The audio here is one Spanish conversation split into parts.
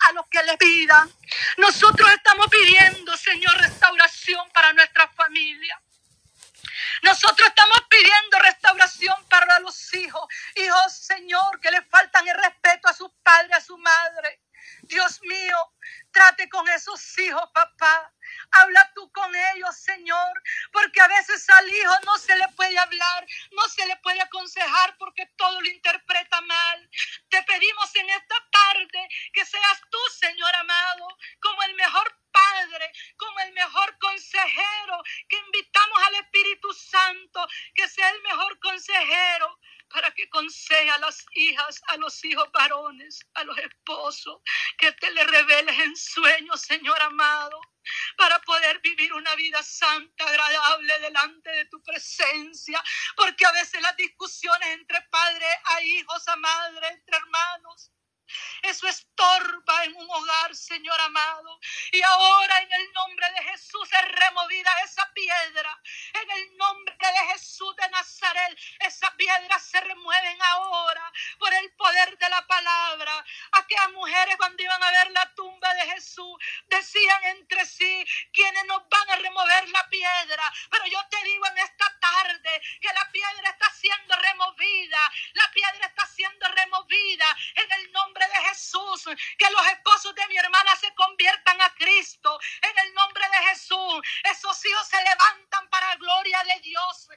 a los que les pidan. Nosotros estamos pidiendo, Señor, restauración para nuestra familia. Nosotros estamos pidiendo restauración para los hijos. Hijos, Señor, que le faltan el respeto a su padre, a su madre. Dios mío, trate con esos hijos, papá. Habla tú con ellos, Señor, porque a veces al hijo no se le puede hablar, no se le puede aconsejar porque todo lo interpreta mal. Te pedimos en esta tarde que seas tú, Señor amado, como el mejor Padre, como el mejor consejero, que invitamos al Espíritu Santo, que sea el mejor consejero para que conseje a las hijas, a los hijos varones, a los esposos, que te le reveles en sueños, Señor amado una vida santa, agradable delante de tu presencia, porque a veces las discusiones entre padre a hijos, a madre, entre hermanos, eso estorba en un hogar, Señor amado. Y ahora en el nombre de Jesús es removida esa piedra. En el nombre de Jesús de Nazaret, esas piedras se remueven ahora por el poder de la palabra. Aquellas mujeres cuando iban a ver la tumba de Jesús decían entre sí, quienes nos van a remover la piedra. Pero yo te digo en esta tarde que la piedra está siendo removida. La piedra está siendo removida en el nombre de Jesús. Que los esposos de mi hermana se conviertan a Cristo. En el nombre de Jesús. Esos hijos se levantan para gloria de Dios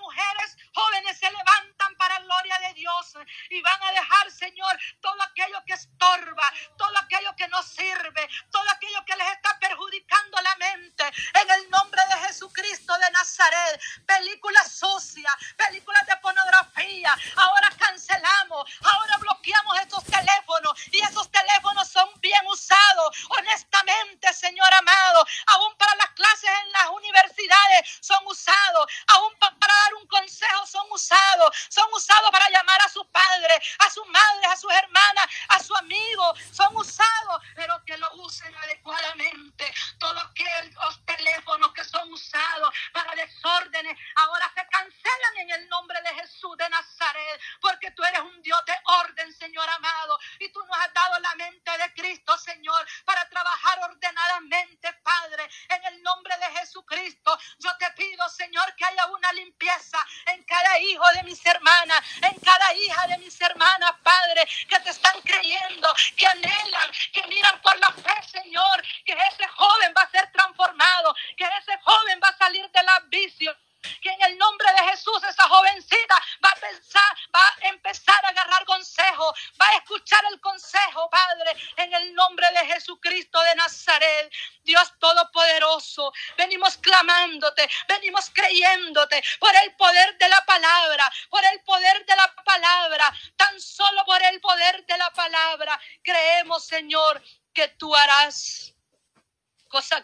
mujeres jóvenes se levantan para gloria de Dios. Y van a dejar, Señor, todo aquello que estorba, todo aquello que no sirve, todo aquello que les está perjudicando la mente. En el nombre de Jesucristo de Nazaret. Películas sucias, películas de pornografía. Ahora cancelamos, ahora bloqueamos estos teléfonos y esos teléfonos son bien usados, honestamente, Señor amado, aún para las clases en las universidades son usados, aún para dar un consejo son usados, son usados para llamar a su padre, a su madre, a sus hermanas, a su amigo, son usados, pero que lo usen adecuadamente. Todos los teléfonos que son usados para desórdenes ahora se cancelan en el nombre de Jesús de Nazaret, porque tú eres un Dios de orden, Señor amado, y tú nos has dado la mente de Cristo, Señor, para trabajar ordenadamente, Padre. En el nombre de Jesucristo, yo te pido, Señor, que haya una limpieza en cada hijo de mis hermanas, en cada hija de mis hermanas, Padre, que te están creyendo, que anhelan, que miran por la fe, Señor, que ese joven va a ser transformado, que ese joven va a salir de la vicio que en el nombre de Jesús esa jovencita va a pensar, va a empezar a agarrar consejo, va a escuchar el consejo, Padre, en el nombre de Jesucristo de Nazaret. Dios Todopoderoso, venimos clamándote, venimos creyéndote por el poder de la palabra, por el poder de la palabra, tan solo por el poder de la palabra. Creemos, Señor, que tú harás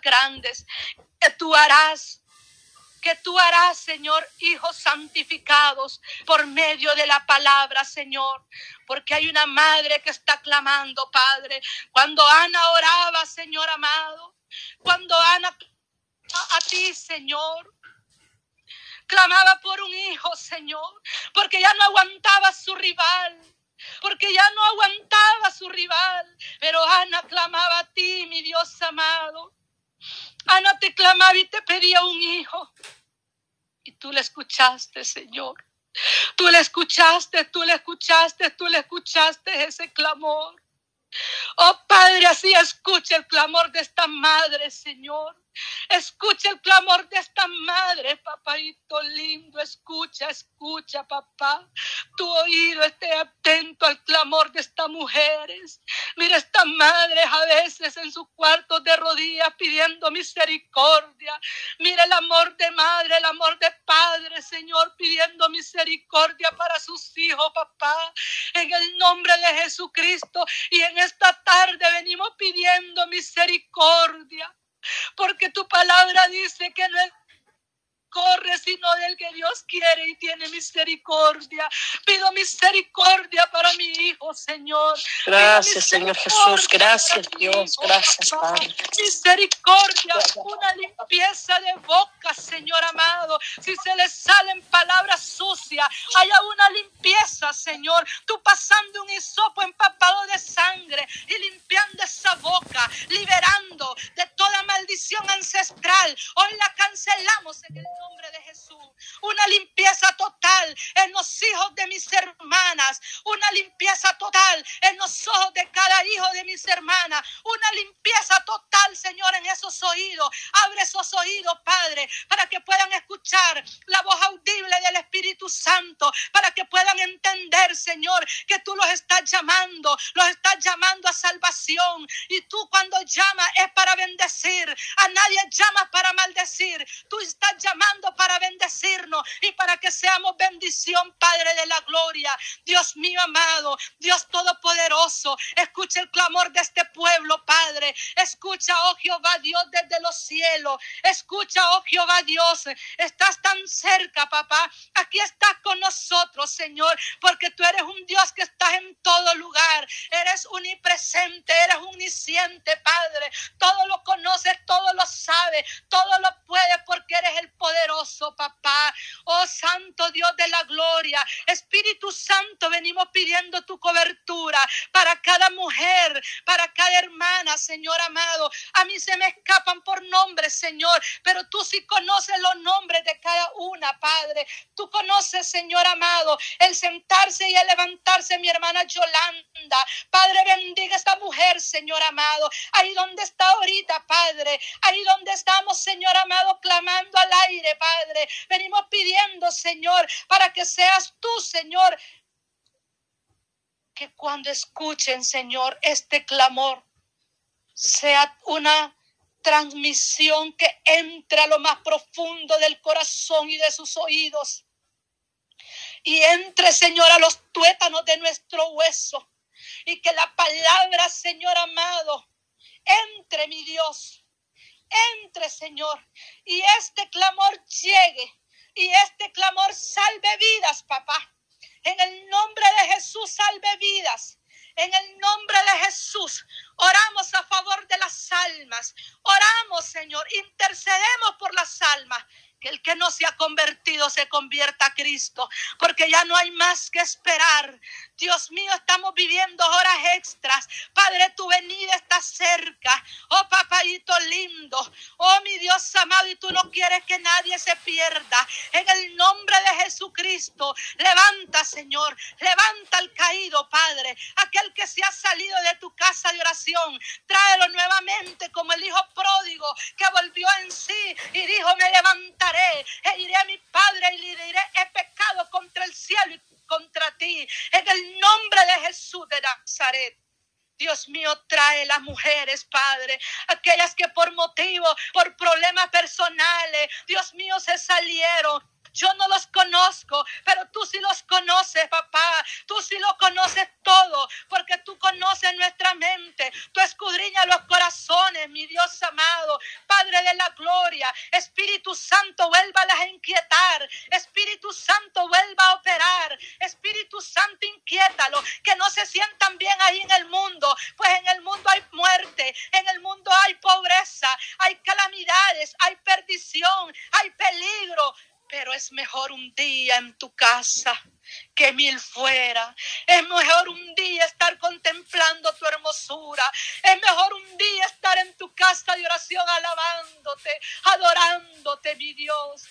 grandes, que tú harás que tú harás, Señor, hijos santificados por medio de la palabra, Señor. Porque hay una madre que está clamando, Padre. Cuando Ana oraba, Señor amado, cuando Ana a, a ti, Señor, clamaba por un hijo, Señor, porque ya no aguantaba su rival porque ya no aguantaba su rival. Pero Ana clamaba a ti, mi Dios amado. Ana te clamaba y te pedía un hijo. Y tú le escuchaste, Señor. Tú le escuchaste, tú le escuchaste, tú le escuchaste ese clamor. Oh Padre, así escucha el clamor de esta madre, Señor. Escucha el clamor de esta madre, papadito. Escucha, escucha, papá. Tu oído esté atento al clamor de estas mujeres. Mira, estas madres a veces en sus cuartos de rodillas pidiendo misericordia. Mira el amor de madre, el amor de padre, Señor, pidiendo misericordia para sus hijos, papá. En el nombre de Jesucristo. Y en esta tarde venimos pidiendo misericordia porque tu palabra dice que no es corre, sino del que Dios quiere y tiene misericordia. Pido misericordia para mi hijo, Señor. Gracias, Señor Jesús. Gracias, Dios. Gracias, Padre. Misericordia, una limpieza de boca, Señor amado. Si se le salen palabras sucias, haya una limpieza, Señor. Tú pasando un hisopo empapado de sangre y limpiando esa boca, liberando de toda maldición ancestral. Hoy la cancelamos en el nombre de Jesús. Una limpieza total en los hijos de mis hermanas. Una limpieza total en los ojos de cada hijo de mis hermanas. Una limpieza total, Señor, en esos oídos. Abre esos oídos, Padre, para que puedan escuchar la voz audible del Espíritu Santo, para que puedan entender, Señor, que tú los estás llamando, los estás llamando a salvación. Y tú cuando llamas es para bendecir. A nadie llamas para maldecir. Tú estás llamando para bendecirnos y para que seamos bendición, Padre de la gloria. Dios mío amado, Dios todopoderoso, escucha el clamor de este pueblo, Padre. Escucha, oh Jehová Dios, desde los cielos. Escucha, oh Jehová Dios, estás tan cerca, papá. Aquí estás con nosotros, Señor, porque tú eres un Dios que estás en todo lugar. Eres unipresente, eres omnisciente, Padre. Todo lo conoces, todo lo sabes, todo lo puedes porque eres el papá. Oh Santo Dios de la gloria, Espíritu Santo, venimos pidiendo tu cobertura para cada mujer, para cada hermana, Señor amado. A mí se me escapan por nombre, Señor, pero tú sí conoces los nombres de cada una, Padre. Tú conoces, Señor amado, el sentarse y el levantarse, mi hermana Yolanda. Padre, bendiga esta mujer, Señor amado. Ahí donde está ahorita, Padre. Ahí donde estamos, Señor amado, clamando al aire, Padre. Venimos pidiendo, Señor, para que seas tú, Señor, que cuando escuchen, Señor, este clamor, sea una transmisión que entre a lo más profundo del corazón y de sus oídos. Y entre, Señor, a los tuétanos de nuestro hueso. Y que la palabra, Señor amado, entre, mi Dios, entre, Señor. Y este clamor llegue. Y este clamor salve vidas, papá. En el nombre de Jesús, salve vidas. En el nombre de Jesús, oramos a favor de las almas. Oramos, Señor, intercedemos por las almas que el que no se ha convertido se convierta a Cristo, porque ya no hay más que esperar. Dios mío, estamos viviendo horas extras. Padre, tu venida está cerca. Oh, papayito lindo. Oh, mi Dios amado, y tú no quieres que nadie se pierda. En el nombre de Jesucristo, levanta, Señor. Levanta al caído, Padre. Aquel que se ha salido de tu casa de oración. Tráelo nuevamente como el hijo pródigo que volvió en sí y dijo, me levantaré e iré a mi Padre y le diré, he pecado contra el cielo y contra ti. En el nombre de Jesús de Nazaret. Dios mío, trae las mujeres, Padre, aquellas que por motivo, por problemas personales, Dios mío, se salieron yo no los conozco, pero tú sí los conoces, papá. Tú sí lo conoces todo, porque tú conoces nuestra mente. Tú escudriñas los corazones, mi Dios amado. Padre de la gloria, Espíritu Santo, vuélvalas a inquietar. Espíritu Santo, vuelva a operar. Espíritu Santo, inquiétalo. Que no se sientan bien ahí en el mundo, pues en el mundo hay muerte, en el mundo hay pobreza, hay calamidades, hay perdición, hay peligro. Pero es mejor un día en tu casa que mil fuera. Es mejor un día estar contemplando tu hermosura. Es mejor un día estar en tu casa de oración alabándote, adorándote, mi Dios.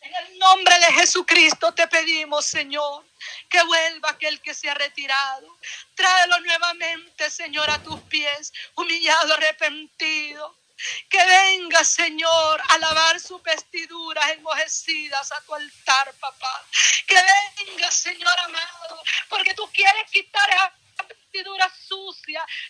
En el nombre de Jesucristo te pedimos, Señor, que vuelva aquel que se ha retirado. Tráelo nuevamente, Señor, a tus pies, humillado, arrepentido. Que venga, Señor, a lavar sus vestiduras enmojecidas a tu altar, papá. Que venga, Señor amado, porque tú quieres quitar a vestidura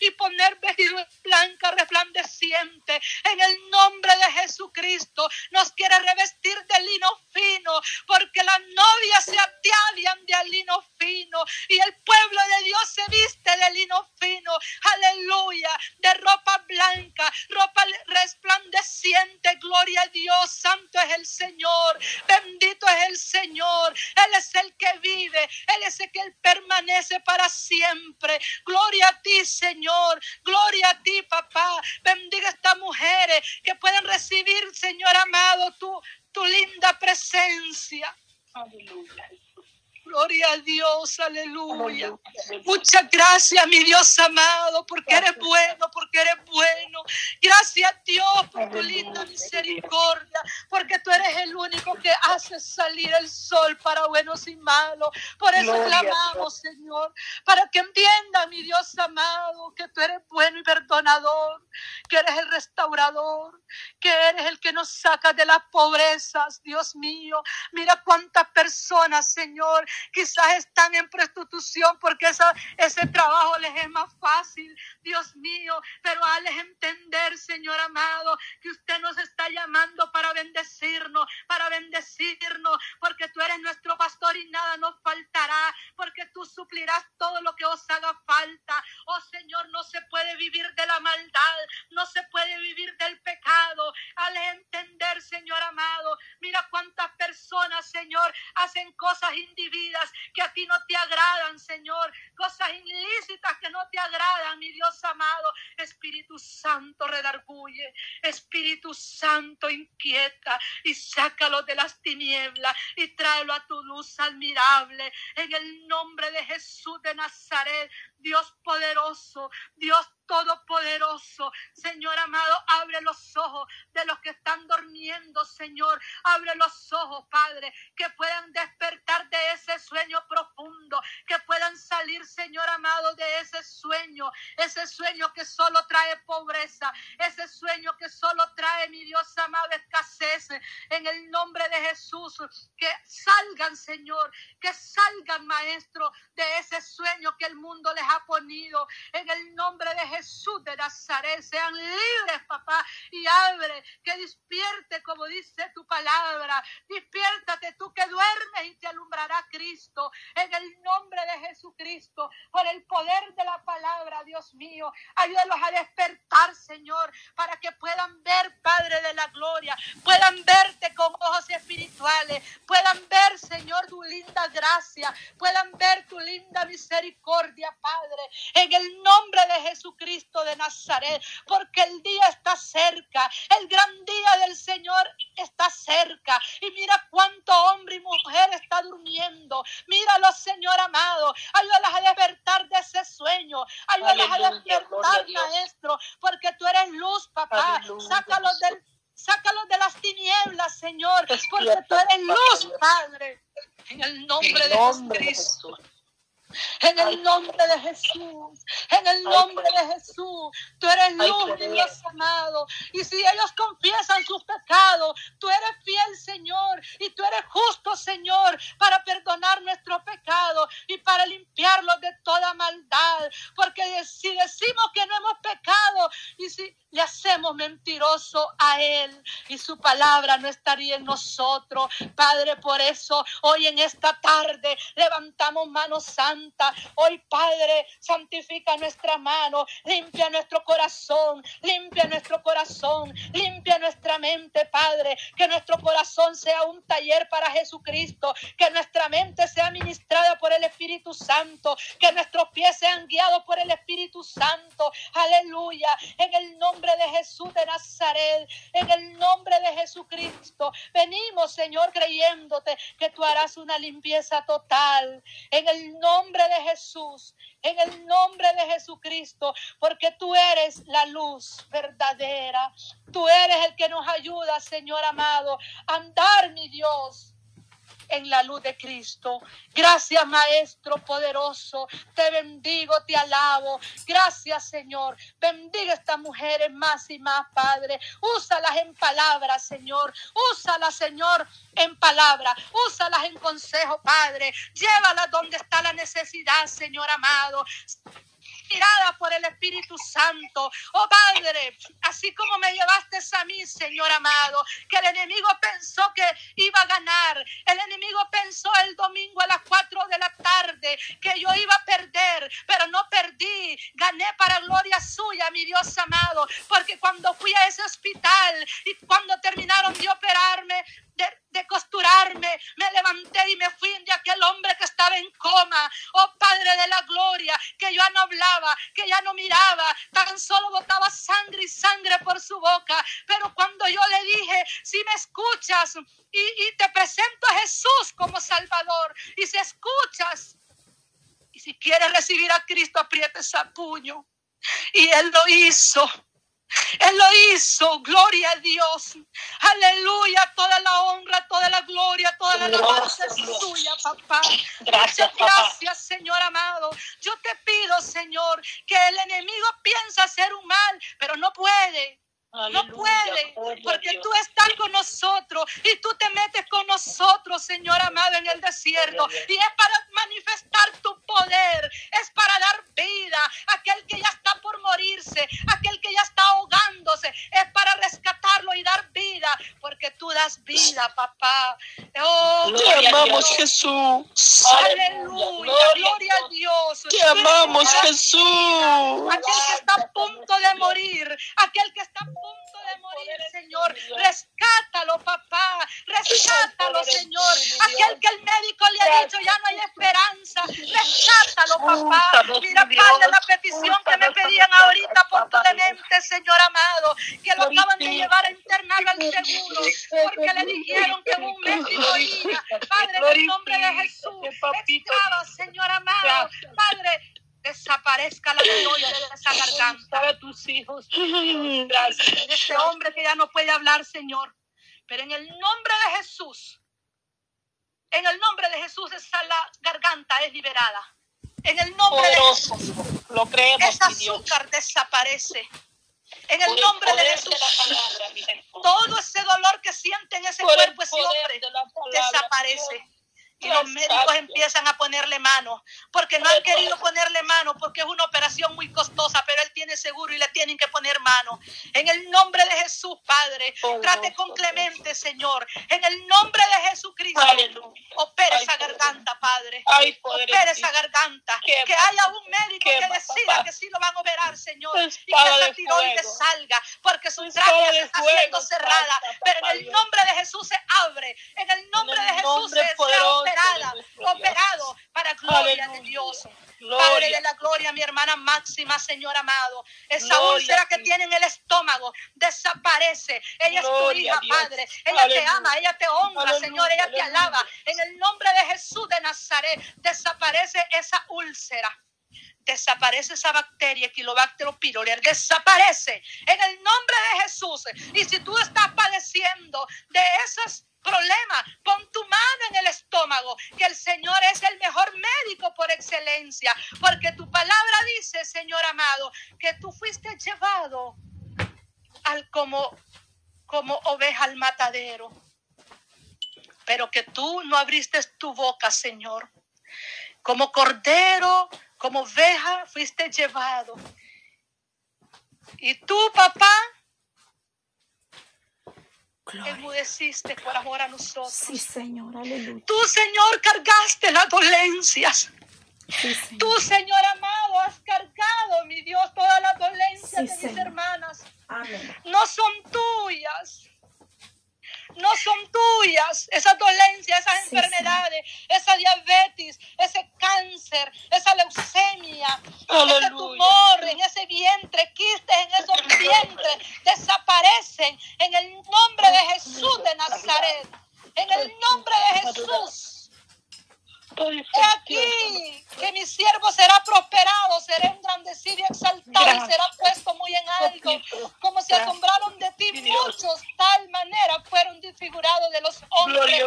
y poner vestidura blanca resplandeciente. En el nombre de Jesucristo nos quiere revestir de lino fino, porque las novias se atavian de lino fino y el pueblo de Dios se viste de lino fino. Aleluya, de ropa blanca, ropa resplandeciente. Gloria a Dios, santo es el Señor, bendito es el Señor. Él es el que vive, Él es el que permanece para siempre. Gloria a ti, Señor. Gloria a ti, papá. Bendiga a estas mujeres que pueden recibir, Señor amado, tu, tu linda presencia. Gloria a Dios, aleluya. Muchas gracias, mi Dios amado, porque eres bueno, porque eres bueno. Gracias, Dios, por tu linda misericordia, porque tú eres el único que hace salir el sol para buenos y malos. Por eso clamamos, Señor, para que entienda, mi Dios amado, que tú eres bueno y perdonador, que eres el restaurador, que eres el que nos saca de las pobrezas, Dios mío. Mira cuántas personas, Señor, quizás están en prostitución porque ese trabajo les es más fácil, Dios mío, pero les entender, Señor amado, que usted nos está llamando para bendecirnos, para bendecirnos, porque tú eres nuestro pastor y nada nos faltará, porque tú suplirás todo lo que os haga falta. Oh Señor, no se puede vivir de la maldad, no se puede vivir del pecado. Al entender, Señor amado, mira cuántas personas, Señor, hacen cosas individas que a ti no te agradan, Señor, cosas ilícitas que no te agradan, mi Dios amado. Espíritu Santo redarguye, Espíritu Santo inquieta y de las tinieblas y tráelo a tu luz admirable. En el nombre de Jesús de Nazaret, Dios poderoso, Dios todopoderoso. Señor amado, abre los ojos de los que están durmiendo, Señor. Abre los ojos, Padre, que puedan despertar de ese sueño profundo, que puedan salir, Señor amado, de ese sueño, ese sueño que solo trae pobreza, ese sueño que solo trae, mi Dios amado, escasez. En el nombre de Jesús, que salgan, Señor, que salgan, Maestro, de ese sueño que el mundo les ha ponido. En el nombre de Jesús Jesús de Nazaret. Sean libres, papá, y abre, que despierte como dice tu palabra. Despiértate tú que duermes y te alumbrará Cristo. En el nombre de Jesucristo, por el poder de la palabra, Dios mío, ayúdalos a despertar, Señor, para que puedan ver, Padre de la gloria, puedan verte con ojos espirituales, puedan ver, Señor, tu linda gracia, puedan ver tu linda misericordia, Padre. En el nombre de Jesucristo Cristo de Nazaret, porque el día está cerca, el gran día del Señor está cerca. Y mira cuánto hombre y mujer está durmiendo. Míralo, Señor amado. Ayúdalas a despertar de ese sueño. Ayúdalas a despertar, Maestro, porque tú eres luz, papá. Sácalos del sácalos de las tinieblas, Señor, porque tú eres luz, Padre. En el nombre, de Jesucristo. En el nombre de Jesús, en el nombre de Jesús, tú eres luz, Dios amado. Y si ellos confiesan sus pecados, tú eres fiel, Señor, y tú eres justo, Señor, para perdonar nuestros pecados y para limpiarlos de toda maldad. Porque si decimos que no hemos pecado y si le hacemos mentiroso a Él y su palabra no estaría en nosotros. Padre, por eso hoy en esta tarde levantamos manos Hoy, Padre, santifica nuestra mano, limpia nuestro corazón, limpia nuestro corazón, limpia nuestra mente, Padre. Que nuestro corazón sea un taller para Jesucristo, que nuestra mente sea ministrada por el Espíritu Santo, que nuestros pies sean guiados por el Espíritu Santo. Aleluya. En el nombre de Jesús de Nazaret, en el nombre de Jesucristo. Venimos, Señor, creyéndote que tú harás una limpieza total. En el nombre de Jesús, en el nombre de Jesucristo, porque tú eres la luz verdadera. Tú eres el que nos ayuda, Señor amado, a andar, mi Dios en la luz de Cristo. Gracias, Maestro poderoso. Te bendigo, te alabo. Gracias, Señor. Bendiga a estas mujeres más y más, Padre. Úsalas en palabras, Señor. Úsalas, Señor, en palabra. Úsalas en consejo, Padre. Llévalas donde está la necesidad, Señor amado inspirada por el Espíritu Santo. Oh Padre, así como me llevaste a mí, Señor amado, que el enemigo pensó que iba a ganar. El enemigo pensó el domingo a las 4 de la tarde que yo iba a perder, pero no perdí. Gané para gloria suya, mi Dios amado, porque cuando fui a ese hospital y cuando terminaron de operarme, de, costurarme, me levanté y me fui de aquel hombre que estaba en coma. Oh Padre de la gloria, que ya no hablaba, que ya no miraba, tan solo botaba sangre y sangre por su boca. Pero cuando yo le dije, si me escuchas y, y te presento a Jesús como Salvador, y si escuchas, y si quieres recibir a Cristo, apriete ese puño. Y Él lo hizo. Él lo hizo, gloria a Dios. Aleluya, toda la honra, toda la gloria, toda la alabanza es tuya, papá. Gracias, Muchas papá. gracias, Señor amado. Yo te pido, Señor, que el enemigo piensa hacer un mal, pero no puede. No Aleluya, puede, gloria a porque Dios. tú estás con nosotros y tú te metes con nosotros, Señor amado, en el desierto. Y es para manifestar tu poder, es para dar vida a aquel que ya está por morirse, aquel que ya está ahogándose, es para rescatarlo y dar vida, porque tú das vida, papá. Oh, Te a amamos. Jesús. aleluya, gloria. Te amamos, Jesús. aquel que está a punto de morir, aquel que está a punto de morir, Señor, rescátalo, papá, rescátalo, Señor, aquel que el médico le ha dicho ya no hay esperanza, rescátalo, papá. Mira, Padre, la petición que me pedían ahorita oportunamente, Señor amado, que lo acaban de llevar a internarlo al seguro, porque le dijeron que en un mes y moría. Padre, en el nombre de Jesús, Señor amado, Padre, desaparezca la gloria de esa garganta. Para tus hijos. Gracias. Este hombre que ya no puede hablar, Señor. Pero en el nombre de Jesús, en el nombre de Jesús, esa la garganta es liberada. En el nombre de. Jesús, Lo creemos, Dios. azúcar desaparece. En el nombre de Jesús, palabra, todo ese dolor que siente en ese Por cuerpo ese hombre palabra, desaparece. Dios. Y los médicos empiezan a ponerle mano, porque no han querido ponerle mano, porque es una operación muy costosa, pero él tiene seguro y le tienen que poner mano. En el nombre de Jesús, Padre, Poderoso, trate con Clemente, Señor. En el nombre de Jesucristo, opera esa garganta, Padre. Opera esa garganta. Que haya un médico que decida que sí lo van a operar, Señor. Y que esa de tiroides fuego. salga, porque su Espada tráquea está siendo cerrada. Pero en el nombre de Jesús se abre. En el nombre de Jesús se de operada, operado para gloria Aleluya. de Dios. Padre de la gloria, mi hermana máxima, Señor amado. Esa úlcera que ti. tiene en el estómago desaparece. Ella es tu hija. Padre. Ella te ama, ella te honra, Aleluya, Señor. Ella te alaba. En el nombre de Jesús de Nazaret desaparece esa úlcera. Desaparece esa bacteria, Quilobacter pylori, desaparece en el nombre de Jesús. Y si tú estás padeciendo de esos problemas, pon tu mano en el estómago, que el Señor es el mejor médico por excelencia, porque tu palabra dice, Señor amado, que tú fuiste llevado al como como oveja al matadero, pero que tú no abriste tu boca, Señor. Como cordero, como oveja, fuiste llevado. Y tú, papá. Enmudeciste por amor a nosotros. Sí, Señor, aleluya. Tú, Señor, cargaste las dolencias. Sí, Señor. Tú, Señor amado, has cargado, mi Dios, todas las dolencias Sí, de mis Señor. hermanas. Amén. no son tuyas. No son tuyas esas dolencias, esas Sí, enfermedades, esa diabetes, ese cáncer, esa leucemia, ese tumor en ese vientre, quistes en esos vientres, desaparecen en el nombre de Jesús de Nazaret. En el nombre de Jesús. He aquí que mi siervo será prosperado, será engrandecido y exaltado y será puesto muy en alto. Como se asombraron de ti muchos, tal manera fueron desfigurados de los hombres.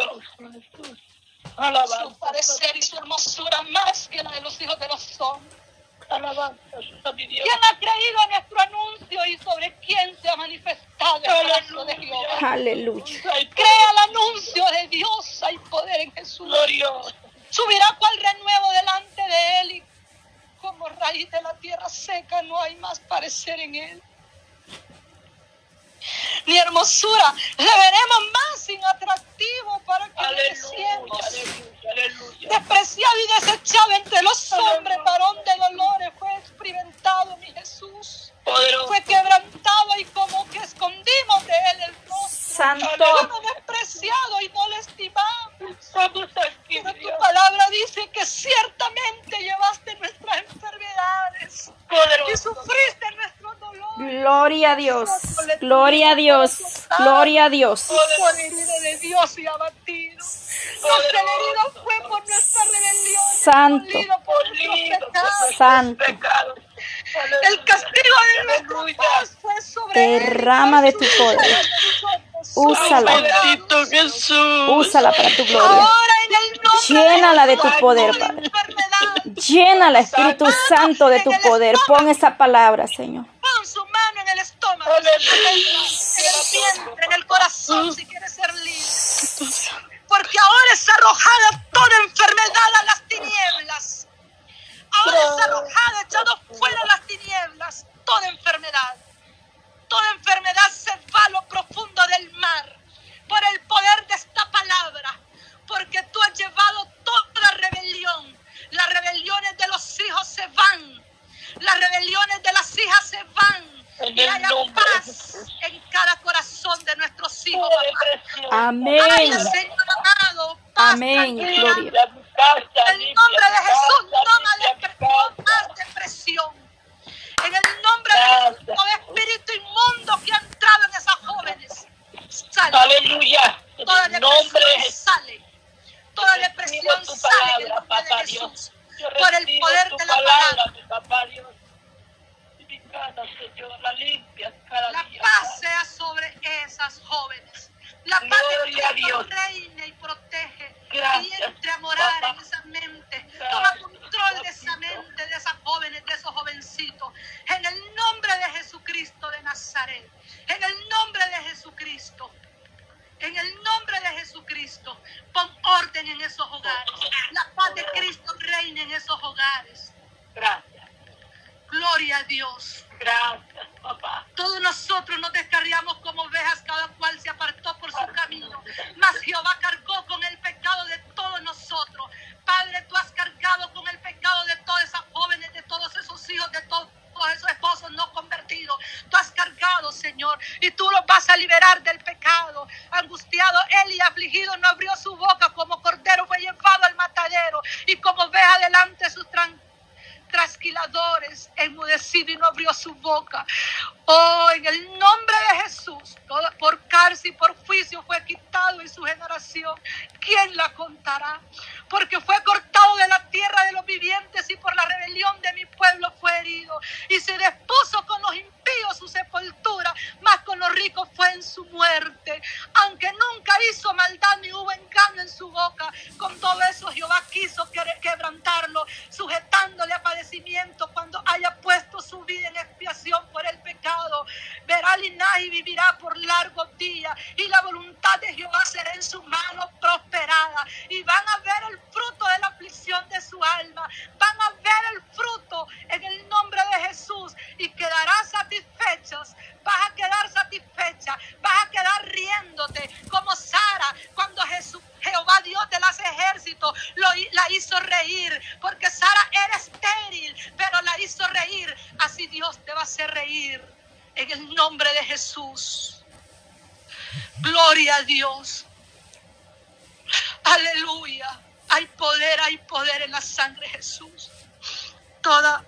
Su parecer y su hermosura más que la de los hijos de los hombres. Alabanza. ¿Quién ha creído a nuestro anuncio y sobre quién se ha manifestado el brazo de Jehová? Aleluya. le veremos más inatractivo para que aleluya, aleluya, aleluya. Despreciado y desechado entre los hombres, varón de dolores, fue experimentado mi Jesús. Fue quebrantado y como que escondimos de él el rostro. Santo. despreciado y no le estimamos. Pero tu palabra dice que ciertamente llevaste nuestras enfermedades y sufriste nuestros dolores. Gloria a Dios. Gloria a Dios. Gloria a Dios. Santo. Santo. El castigo de nuestro Dios fue sobre Derrama de tu poder. Úsala. Úsala para tu gloria. Llénala de tu poder, Padre. Llénala, Espíritu Santo, de tu poder. Pon esa palabra, Señor. Pon su mano en el estómago, en el en el corazón, si quieres ser libre. Porque ahora es arrojada toda enfermedad a las tinieblas. Ahora es arrojada, echado fuera a las tinieblas, toda enfermedad. Toda enfermedad se va a lo profundo del mar por el poder de esta palabra, porque tú has llevado todo Amém. Amém. ¿quién la contará? Porque fue hizo reír, porque Sara era estéril, pero la hizo reír. Así Dios te va a hacer reír en el nombre de Jesús. Gloria a Dios. Aleluya. Hay poder, hay poder en la sangre de Jesús. Toda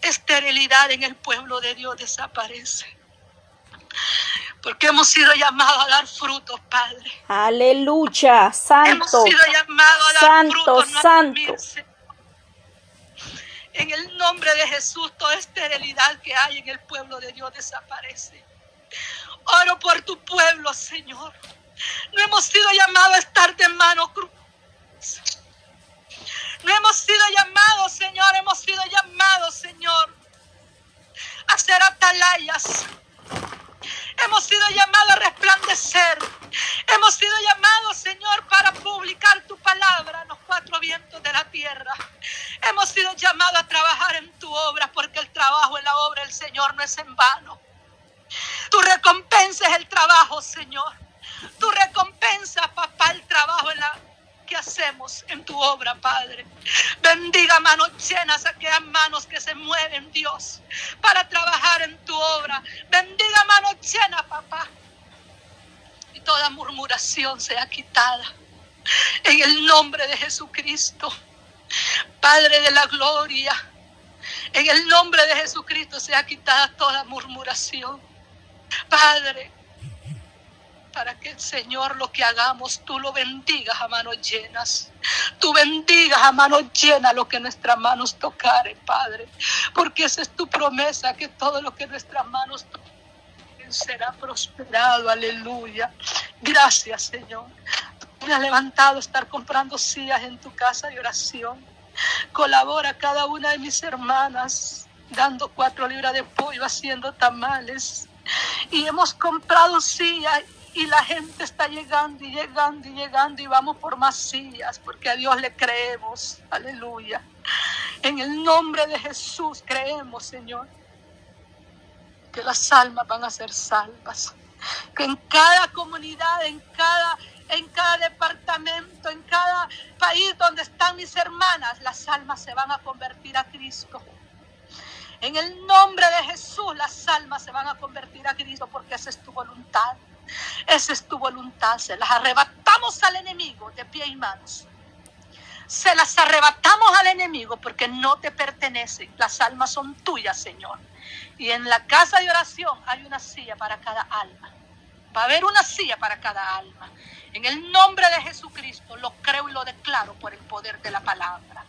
esterilidad en el pueblo de Dios desaparece. Porque hemos sido llamados a dar frutos, Padre. Aleluya, santo. Hemos sido llamados a dar santo, frutos. No santo. En el nombre de Jesús, toda esterilidad que hay en el pueblo de Dios desaparece. Oro por tu pueblo, Señor. No hemos sido llamados a estar de mano cruz. No hemos sido llamados, Señor. Hemos sea quitada. En el nombre de Jesucristo, Padre de la Gloria, en el nombre de Jesucristo sea quitada toda murmuración. Padre, para que el Señor lo que hagamos, tú lo bendigas a manos llenas. Tú bendigas a manos llenas lo que nuestras manos tocaren, Padre. Porque esa es tu promesa, que todo lo que nuestras manos tocan será prosperado. Aleluya. Gracias, Señor. Tú me has levantado a estar comprando sillas en tu casa de oración. Colabora cada una de mis hermanas dando cuatro libras de pollo, haciendo tamales. Y hemos comprado sillas y la gente está llegando y llegando y llegando y vamos por más sillas porque a Dios le creemos. Aleluya. En el nombre de Jesús creemos, Señor, que las almas van a ser salvas. Que en cada comunidad, en cada, en cada departamento, en cada país donde están mis hermanas, las almas se van a convertir a Cristo. En el nombre de Jesús, las almas se van a convertir a Cristo porque esa es tu voluntad. Esa es tu voluntad. Se las arrebatamos al enemigo de pie y manos. Se las arrebatamos al enemigo porque no te pertenecen. Las almas son tuyas, Señor. Y en la casa de oración hay una silla para cada alma. Va a haber una silla para cada alma. En el nombre de Jesucristo lo creo y lo declaro por el poder de la palabra.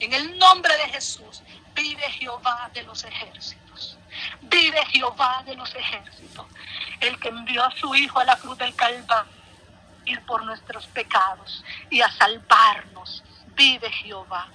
En el nombre de Jesús vive Jehová de los ejércitos. Vive Jehová de los ejércitos. El que envió a su Hijo a la cruz del Calvario ir por nuestros pecados y a salvarnos. Vive Jehová.